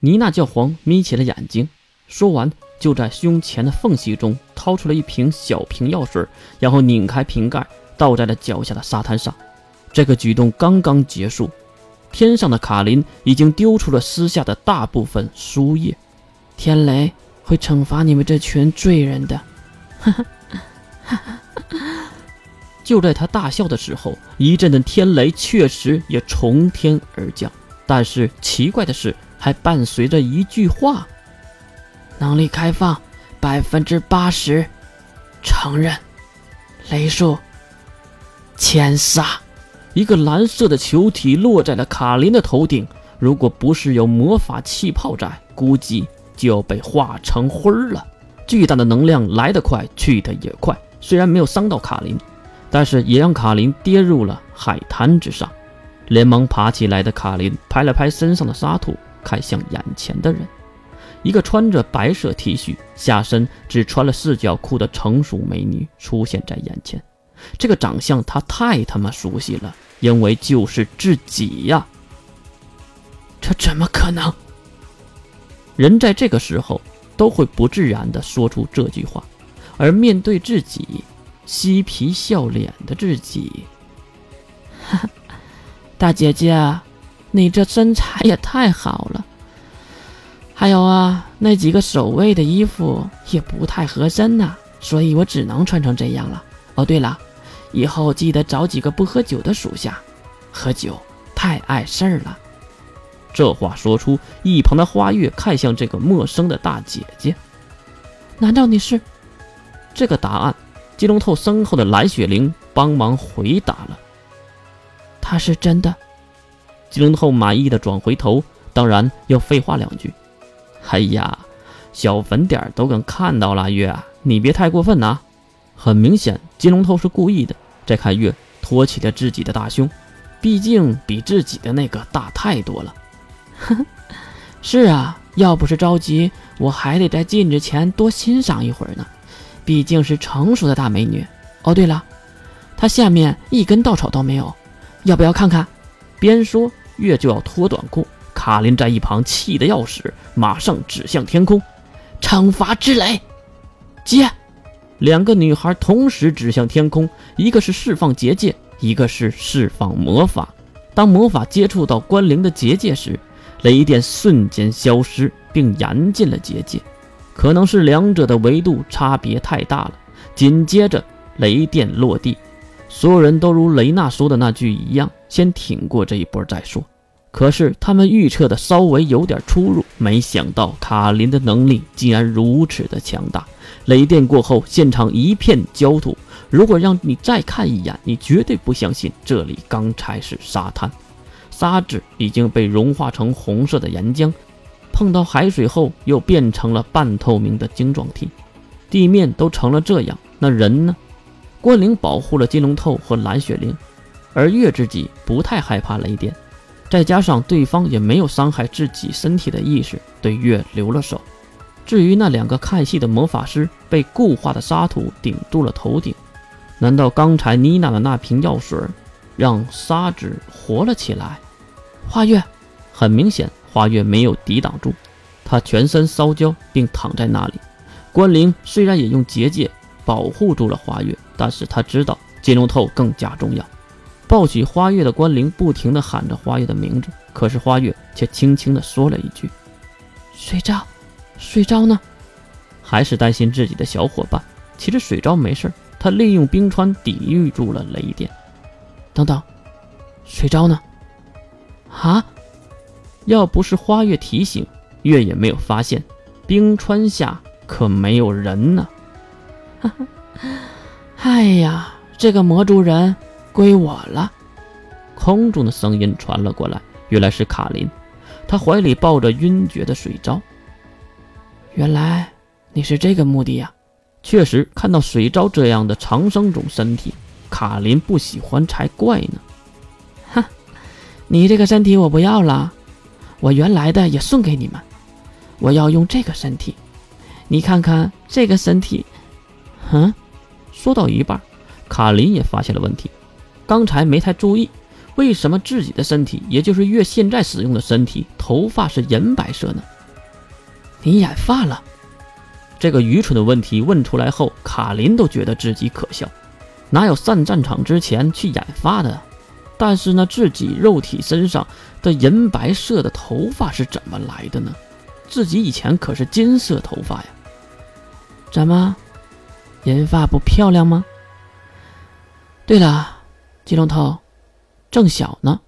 妮娜教皇眯起了眼睛，说完就在胸前的缝隙中掏出了一瓶小瓶药水，然后拧开瓶盖，倒在了脚下的沙滩上。这个举动刚刚结束，天上的卡林已经丢出了撕下的大部分书页。天雷会惩罚你们这群罪人的。哈哈。就在他大笑的时候，一阵阵天雷确实也从天而降。但是奇怪的是，还伴随着一句话：“能力开放百分之八十，承认。”雷术，千杀。一个蓝色的球体落在了卡林的头顶。如果不是有魔法气泡在，估计就要被化成灰儿了。巨大的能量来得快，去得也快。虽然没有伤到卡林，但是也让卡林跌入了海滩之上。连忙爬起来的卡林拍了拍身上的沙土，看向眼前的人。一个穿着白色 T 恤、下身只穿了四角裤的成熟美女出现在眼前。这个长相他太他妈熟悉了，因为就是自己呀！这怎么可能？人在这个时候。都会不自然地说出这句话，而面对自己嬉皮笑脸的自己，哈，大姐姐，你这身材也太好了。还有啊，那几个守卫的衣服也不太合身呐，所以我只能穿成这样了。哦，对了，以后记得找几个不喝酒的属下，喝酒太碍事儿了。这话说出，一旁的花月看向这个陌生的大姐姐。难道你是？这个答案，金龙透身后的蓝雪玲帮忙回答了。他是真的。金龙头满意的转回头，当然要废话两句。哎呀，小粉点儿都敢看到了，月啊，你别太过分呐。很明显，金龙头是故意的。再看月托起了自己的大胸，毕竟比自己的那个大太多了。呵 呵是啊，要不是着急，我还得在镜子前多欣赏一会儿呢。毕竟是成熟的大美女。哦，对了，她下面一根稻草都没有，要不要看看？边说，月就要脱短裤。卡琳在一旁气得要死，马上指向天空，惩罚之雷，接！两个女孩同时指向天空，一个是释放结界，一个是释放魔法。当魔法接触到关灵的结界时，雷电瞬间消失，并燃尽了结界。可能是两者的维度差别太大了。紧接着，雷电落地，所有人都如雷娜说的那句一样，先挺过这一波再说。可是他们预测的稍微有点出入，没想到卡林的能力竟然如此的强大。雷电过后，现场一片焦土。如果让你再看一眼，你绝对不相信这里刚才是沙滩。沙子已经被融化成红色的岩浆，碰到海水后又变成了半透明的晶状体，地面都成了这样。那人呢？关灵保护了金龙透和蓝雪灵，而月自己不太害怕雷电，再加上对方也没有伤害自己身体的意识，对月留了手。至于那两个看戏的魔法师，被固化的沙土顶住了头顶。难道刚才妮娜的那瓶药水让沙子活了起来？花月，很明显，花月没有抵挡住，她全身烧焦，并躺在那里。关灵虽然也用结界保护住了花月，但是他知道金龙透更加重要。抱起花月的关灵不停地喊着花月的名字，可是花月却轻轻地说了一句：“水昭，水昭呢？”还是担心自己的小伙伴。其实水昭没事，他利用冰川抵御住了雷电。等等，水昭呢？啊！要不是花月提醒，月也没有发现冰川下可没有人呢。哈哈，哎呀，这个魔族人归我了。空中的声音传了过来，原来是卡林，他怀里抱着晕厥的水昭。原来你是这个目的呀！确实，看到水昭这样的长生种身体，卡林不喜欢才怪呢。你这个身体我不要了，我原来的也送给你们。我要用这个身体，你看看这个身体。哼，说到一半，卡林也发现了问题，刚才没太注意，为什么自己的身体，也就是月现在使用的身体，头发是银白色呢？你染发了？这个愚蠢的问题问出来后，卡琳都觉得自己可笑。哪有上战场之前去染发的？但是呢，自己肉体身上的银白色的头发是怎么来的呢？自己以前可是金色头发呀。怎么，银发不漂亮吗？对了，金龙头，郑晓呢？